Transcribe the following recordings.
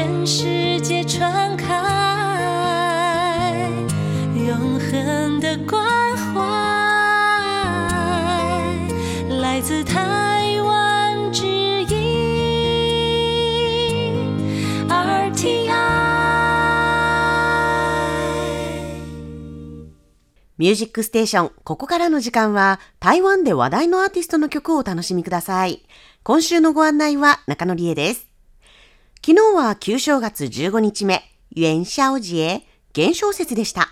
全世界传开，永恒的关怀，来自台湾之音 RTI。ミュージックステーション、ここからの時間は、台湾で話題のアーティストの曲をお楽しみください。今週のご案内は中野理恵です。昨日は旧正月15日目、元宵節、元宵節でした。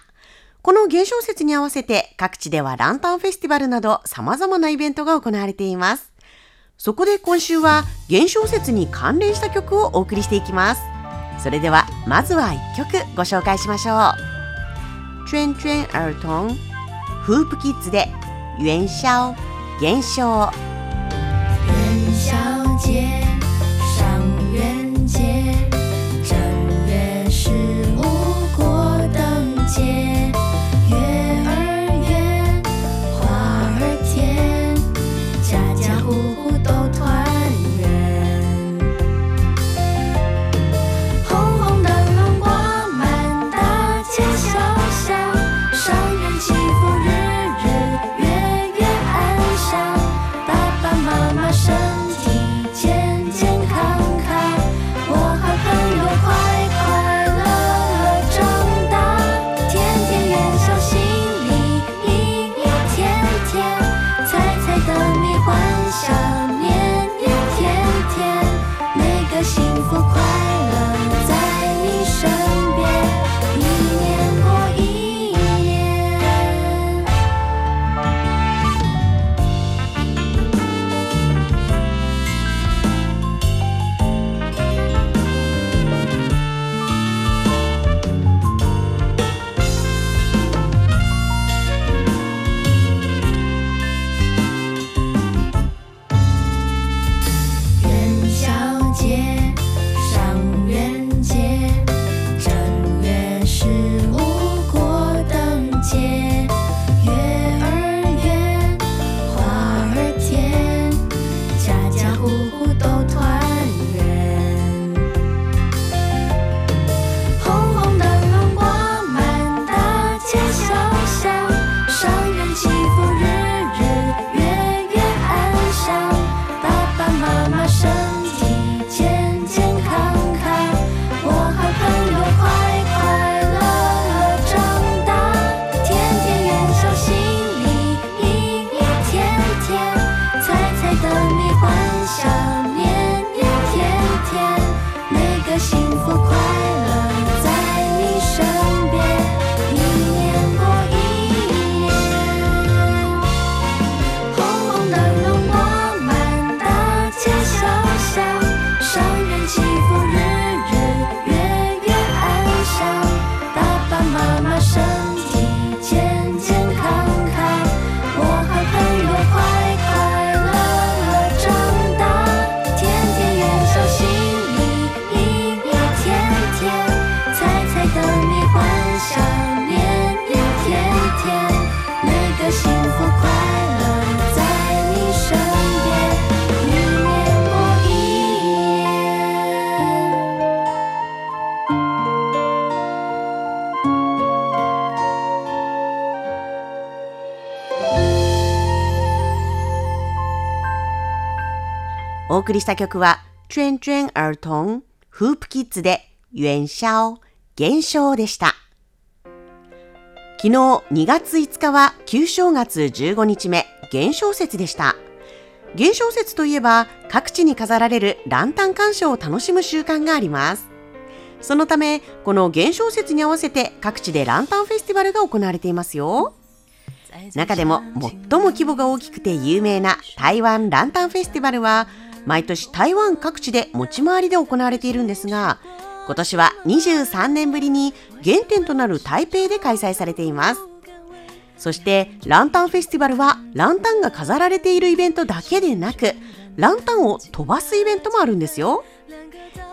この元宵節に合わせて各地ではランタンフェスティバルなど様々なイベントが行われています。そこで今週は元宵節に関連した曲をお送りしていきます。それではまずは1曲ご紹介しましょう。圈圈儿童フープキッズで元宵元宵元宵送りした曲は、圈圈儿童フープキッズで元宵元宵でした。昨日2月5日は旧正月15日目元宵節でした。元宵節といえば各地に飾られるランタン鑑賞を楽しむ習慣があります。そのため、この元宵節に合わせて各地でランタンフェスティバルが行われていますよ。中でも最も規模が大きくて有名な台湾ランタンフェスティバルは毎年台湾各地で持ち回りで行われているんですが今年は23年ぶりに原点となる台北で開催されています。そしてランタンフェスティバルはランタンが飾られているイベントだけでなくランタンを飛ばすイベントもあるんですよ。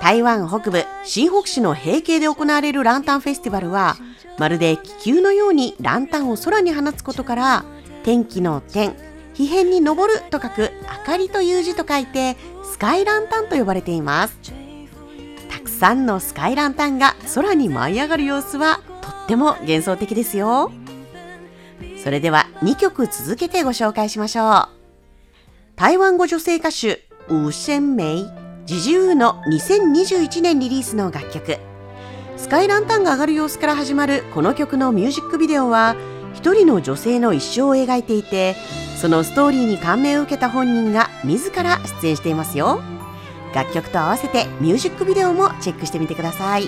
台湾北部新北市の平景で行われるランタンフェスティバルはまるで気球のようにランタンを空に放つことから天気の天、火偏に登ると書く灯りという字と書いてスカイランタンと呼ばれていますたくさんのスカイランタンが空に舞い上がる様子はとっても幻想的ですよ。それでは2曲続けてご紹介しましょう。台湾語女性歌手、ウーシェンメイ、ジジウーの2021年リリースの楽曲。スカイランタンが上がる様子から始まるこの曲のミュージックビデオは、一人の女性の一生を描いていて、そのストーリーに感銘を受けた本人が自ら出演していますよ。楽曲と合わせてミュージックビデオもチェックしてみてください。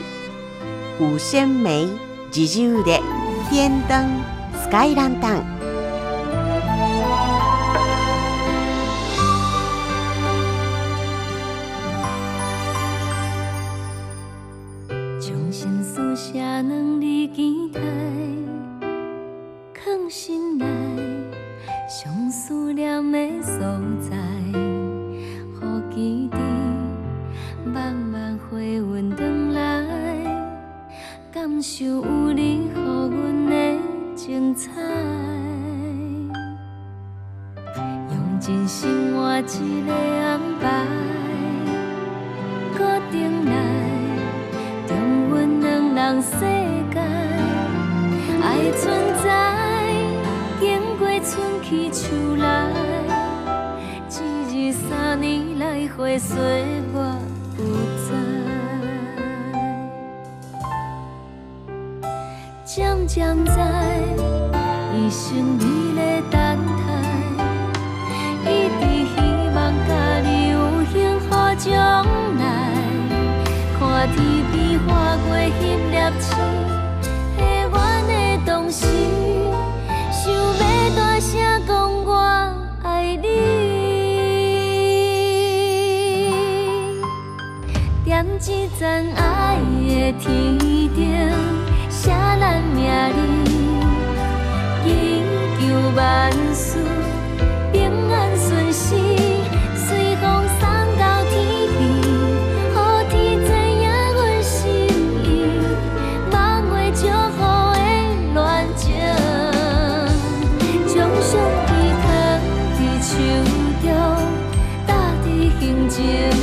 ウーシェンメイ、ジジウーで、天灯、スカイランタン。年来回岁我不知，渐渐知，一生你咧等待，一直希望家己有幸福将来。看天边划过翕粒星，一针爱的天顶，写咱名字，祈求万事平安顺心，随风送到天边，让天知影阮心意，望月照雨的恋情，将相机托在手中，打在心间。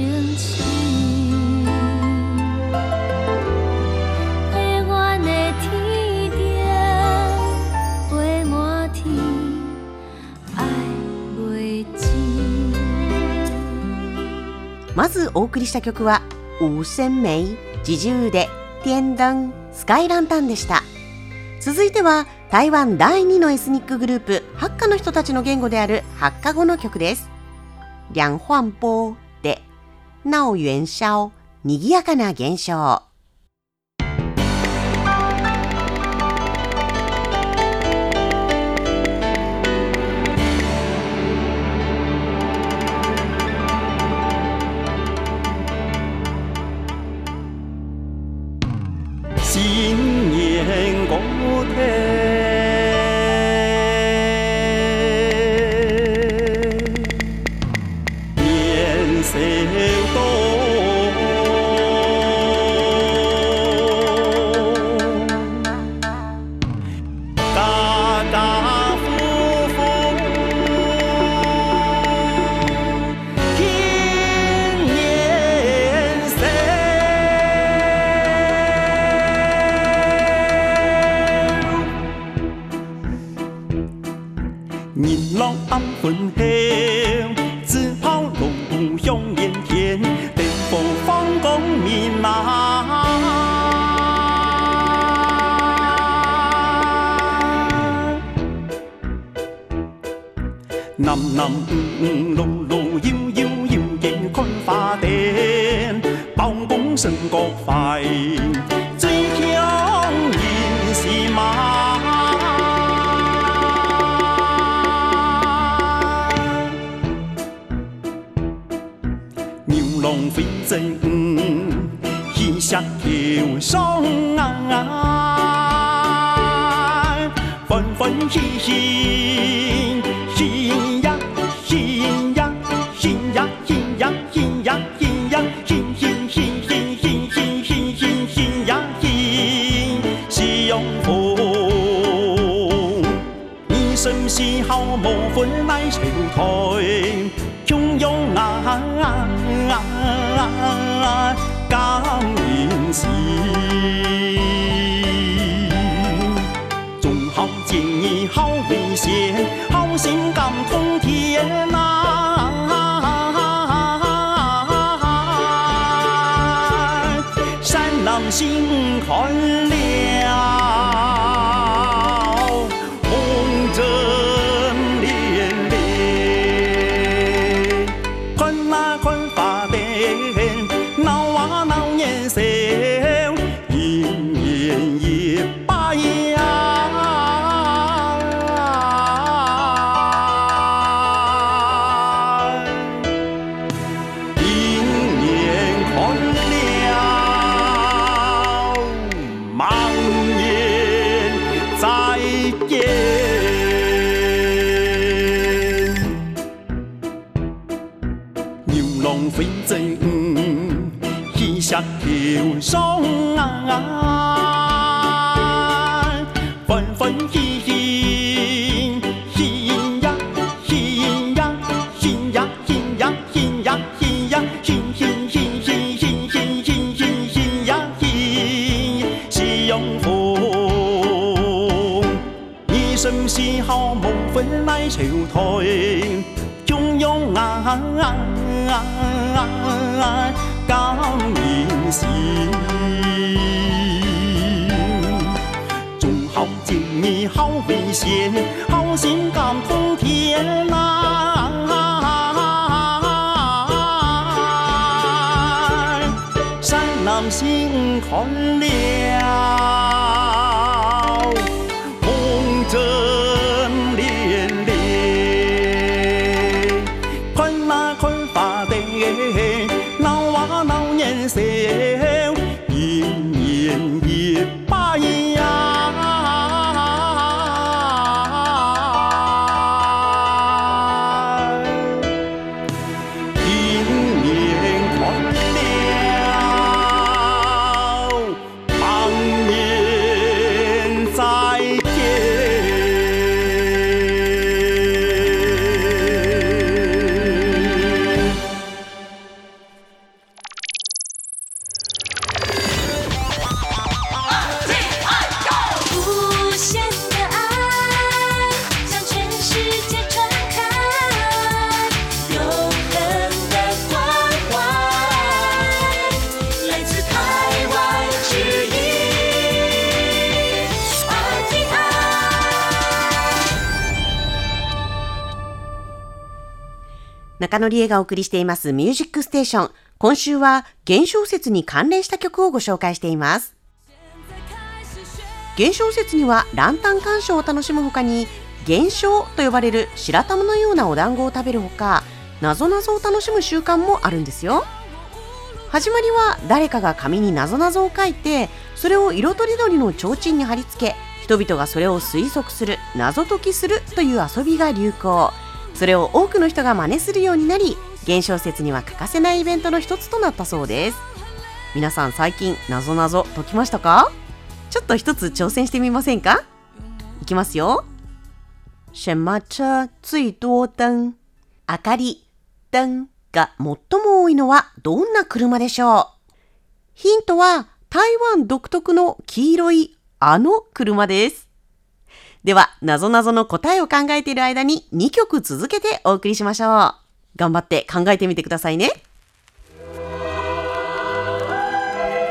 寸情深。下阮的天顶，飞满天，爱袂尽。まずお送りした曲は、ウーセンメイ、ジジューで、天灯、スカイランタンでした。続いては、台湾第2のエスニックグループ、ハッカの人たちの言語であるハッカ語の曲です。梁焕波なお元宵、賑やかな現象。来，最强人是马。牛郎飞走，喜下跳上，欢欢喜喜。滚来成团囧又暗暗好运来总好见你好运贤好心感通天山朗心旷感银心，种好金米好米线，好心感通天，山朗心宽亮。中野理恵がお送りしていますミュージックステーション。今週は現象説に関連した曲をご紹介しています。現象説にはランタン鑑賞を楽しむほかに、現象と呼ばれる白玉のようなお団子を食べるほか、なぞなぞを楽しむ習慣もあるんですよ。始まりは誰かが紙になぞなぞを書いてそれを色とりどりの提灯に貼り付け人々がそれを推測する謎解きするという遊びが流行それを多くの人が真似するようになり現象説には欠かせないイベントの一つとなったそうです。皆さん最近なぞなぞ解きましたか？ちょっと一つ挑戦してみませんか？いきますよ。什么車最多灯明かり灯が最も多いのはどんな車でしょう？ヒントは台湾独特の黄色いあの車です。では、なぞなぞの答えを考えている間に2曲続けてお送りしましょう。頑張って考えてみてくださいね。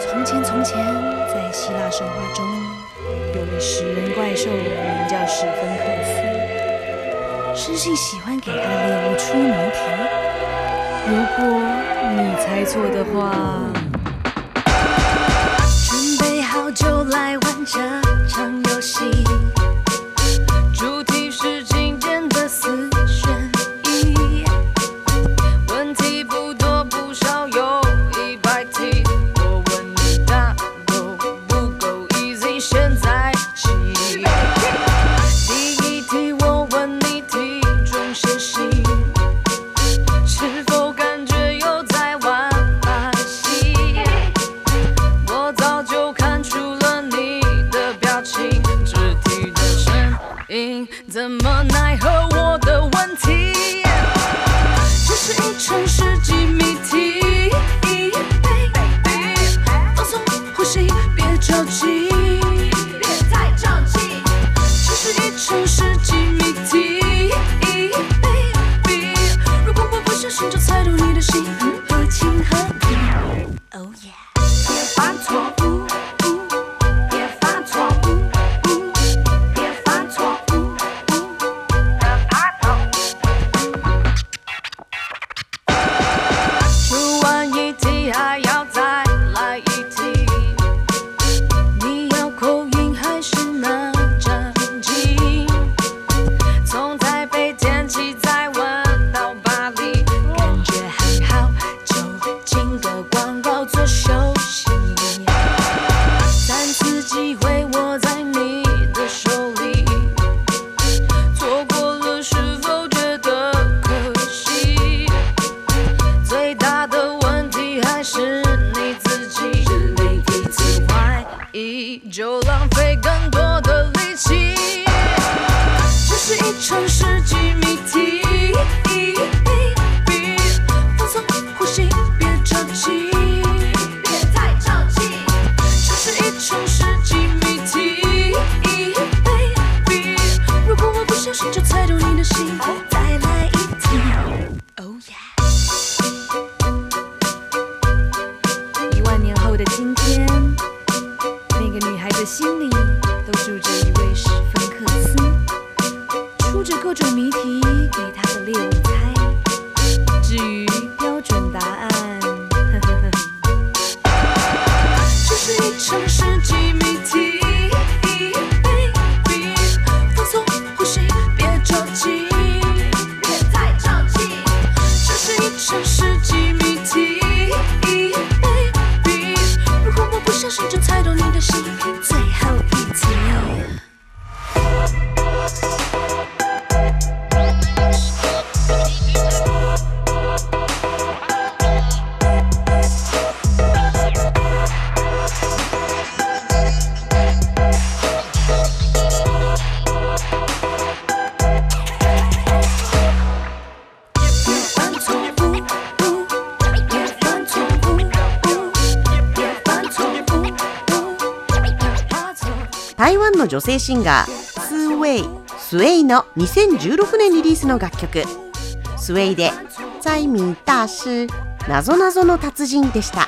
从前，从前，在希腊神话中，有位食人怪兽，名叫史芬克斯。生性喜欢给他的猎物出谜题。如果你猜错的话，准备好就来玩这场游戏。女性シンガー、スウェイ、スウェイの2016年リリースの楽曲、スウェイで、在民大師、なぞなぞの達人でした。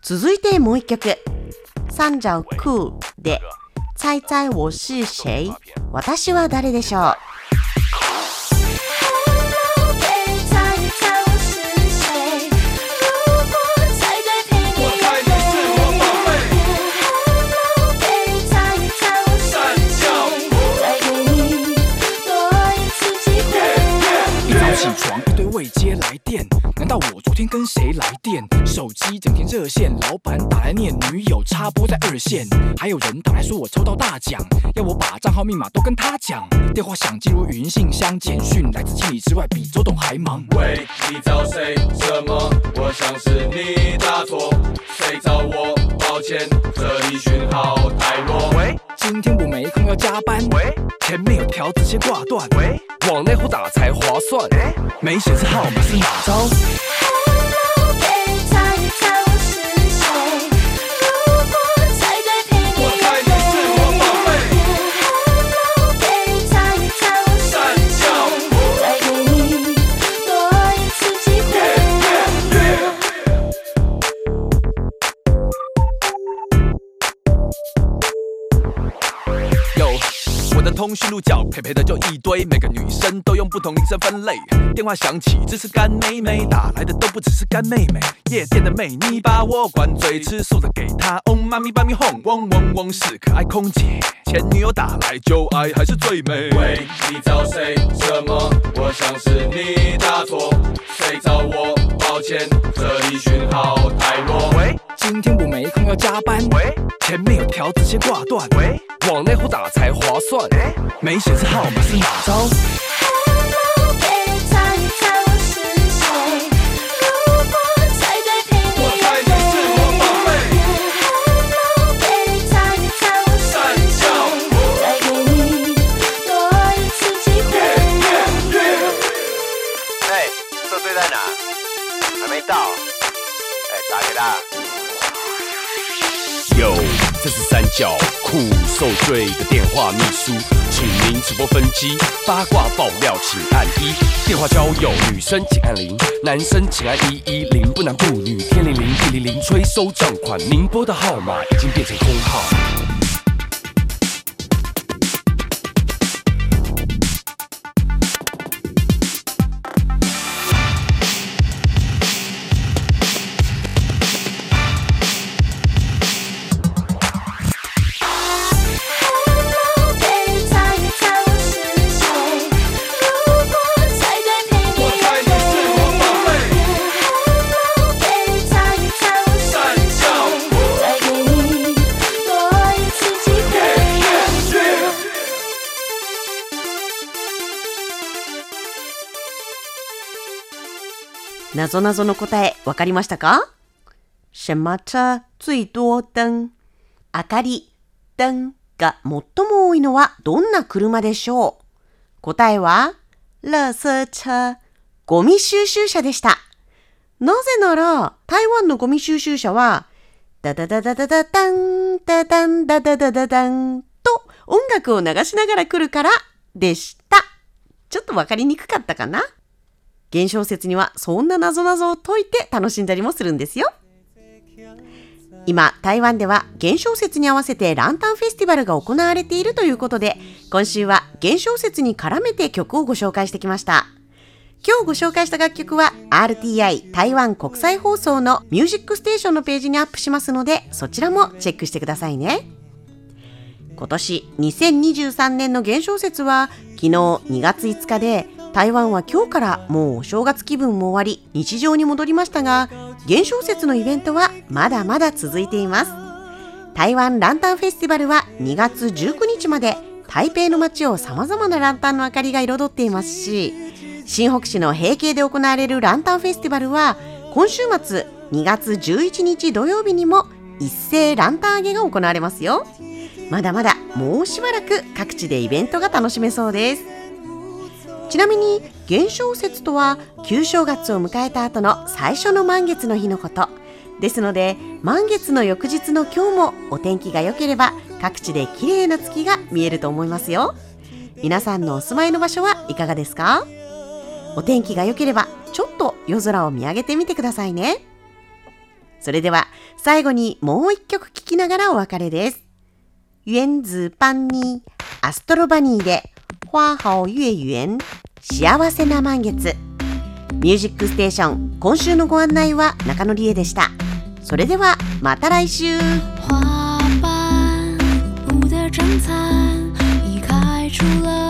続いてもう一曲、サンジャオクーで、猜猜我是谁私は誰でしょう。未接来电，难道我昨天跟谁来电？手机整天热线，老板打来念女友插播在二线，还有人打来说我抽到大奖，要我把账号密码都跟他讲。电话响进入语音信箱，简讯来自千里之外，比周董还忙。喂，你找谁？什么？我想是你打错，谁找我？抱歉，这里讯号太弱。喂，今天我没空要加班，喂，前面有条子先挂断，喂，往内户打才划算，没显示号码是哪招？通讯录角配配的就一堆，每个女生都用不同铃声分类。电话响起，这是干妹妹打来的，都不只是干妹妹。夜店的妹你把我灌醉，吃素的给她，哦妈咪把咪哄，嗡嗡嗡是可爱空姐。前女友打来就爱还是最美。喂，你找谁？什么？我想是你打错，谁找我？抱歉，这里讯号太弱。喂，今天我没空要加班，喂，前面有条子先挂断，喂，往那户打才划算，没显示号码是哪招？这是三角裤受罪的电话秘书，请您直播分机，八卦爆料请按一，电话交友女生请按零，男生请按一一零，不男不女，天灵灵地灵灵，催收账款，您拨的号码已经变成空号。なぞなぞの答え、わかりましたか？什么车最多灯明かり、灯が最も多いのはどんな車でしょう？答えは、垃圾車、ゴミ収集車でした。なぜなら、台湾のゴミ収集車は、ダダダダダダダン、ダダンダダダダダンと音楽を流しながら来るからでした。ちょっとわかりにくかったかな？現象説にはそんな謎々を解いて楽しんだりもするんですよ。今、台湾では現象説に合わせてランタンフェスティバルが行われているということで、今週は現象説に絡めて曲をご紹介してきました。今日ご紹介した楽曲は RTI 台湾国際放送のミュージックステーションのページにアップしますので、そちらもチェックしてくださいね。今年2023年の現象説は昨日2月5日で台湾は今日からもうお正月気分も終わり日常に戻りましたが現象説のイベントはまだまだ続いています。台湾ランタンフェスティバルは2月19日まで台北の街を様々なランタンの明かりが彩っていますし新北市の平景で行われるランタンフェスティバルは今週末2月11日土曜日にも一斉ランタン上げが行われますよ。まだまだもうしばらく各地でイベントが楽しめそうです。ちなみに元宵節とは旧正月を迎えた後の最初の満月の日のこと。ですので満月の翌日の今日もお天気が良ければ各地で綺麗な月が見えると思いますよ。皆さんのお住まいの場所はいかがですか？お天気が良ければちょっと夜空を見上げてみてくださいね。それでは最後にもう一曲聴きながらお別れです。原子パンにアストロバニーで花好月圆。幸せな満月。ミュージックステーション今週のご案内は中野理恵でした。それではまた来週。花瓣不得真残，已开出了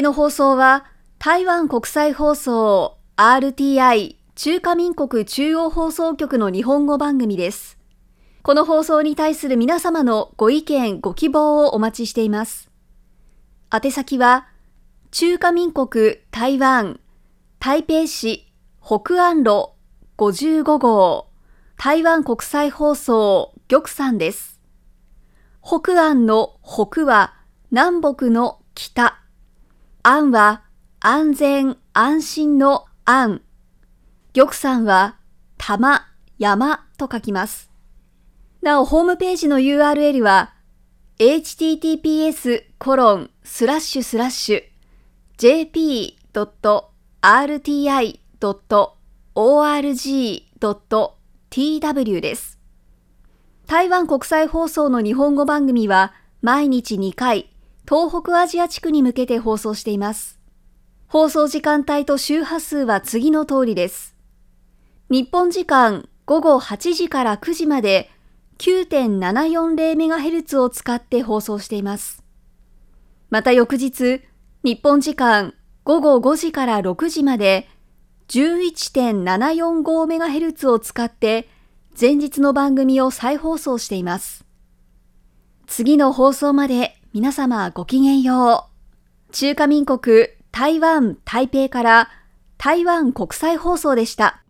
きの放送は台湾国際放送 RTI 中華民国中央放送局の日本語番組です。この放送に対する皆様のご意見、ご希望をお待ちしています。宛先は中華民国台湾台北市北安路55号台湾国際放送玉山です。北安の北は南北の北。安は安全安心の安。玉山は玉、山と書きます。なお、ホームページの URL は https コロンスラッシュスラッシュ jp.rti.org.tw です。台湾国際放送の日本語番組は毎日2回、東北アジア地区に向けて放送しています。放送時間帯と周波数は次の通りです。日本時間午後8時から9時まで 9.740MHz を使って放送しています。また翌日、日本時間午後5時から6時まで 11.745MHz を使って前日の番組を再放送しています。次の放送まで皆様ごきげんよう。中華民国台湾台北から台湾国際放送でした。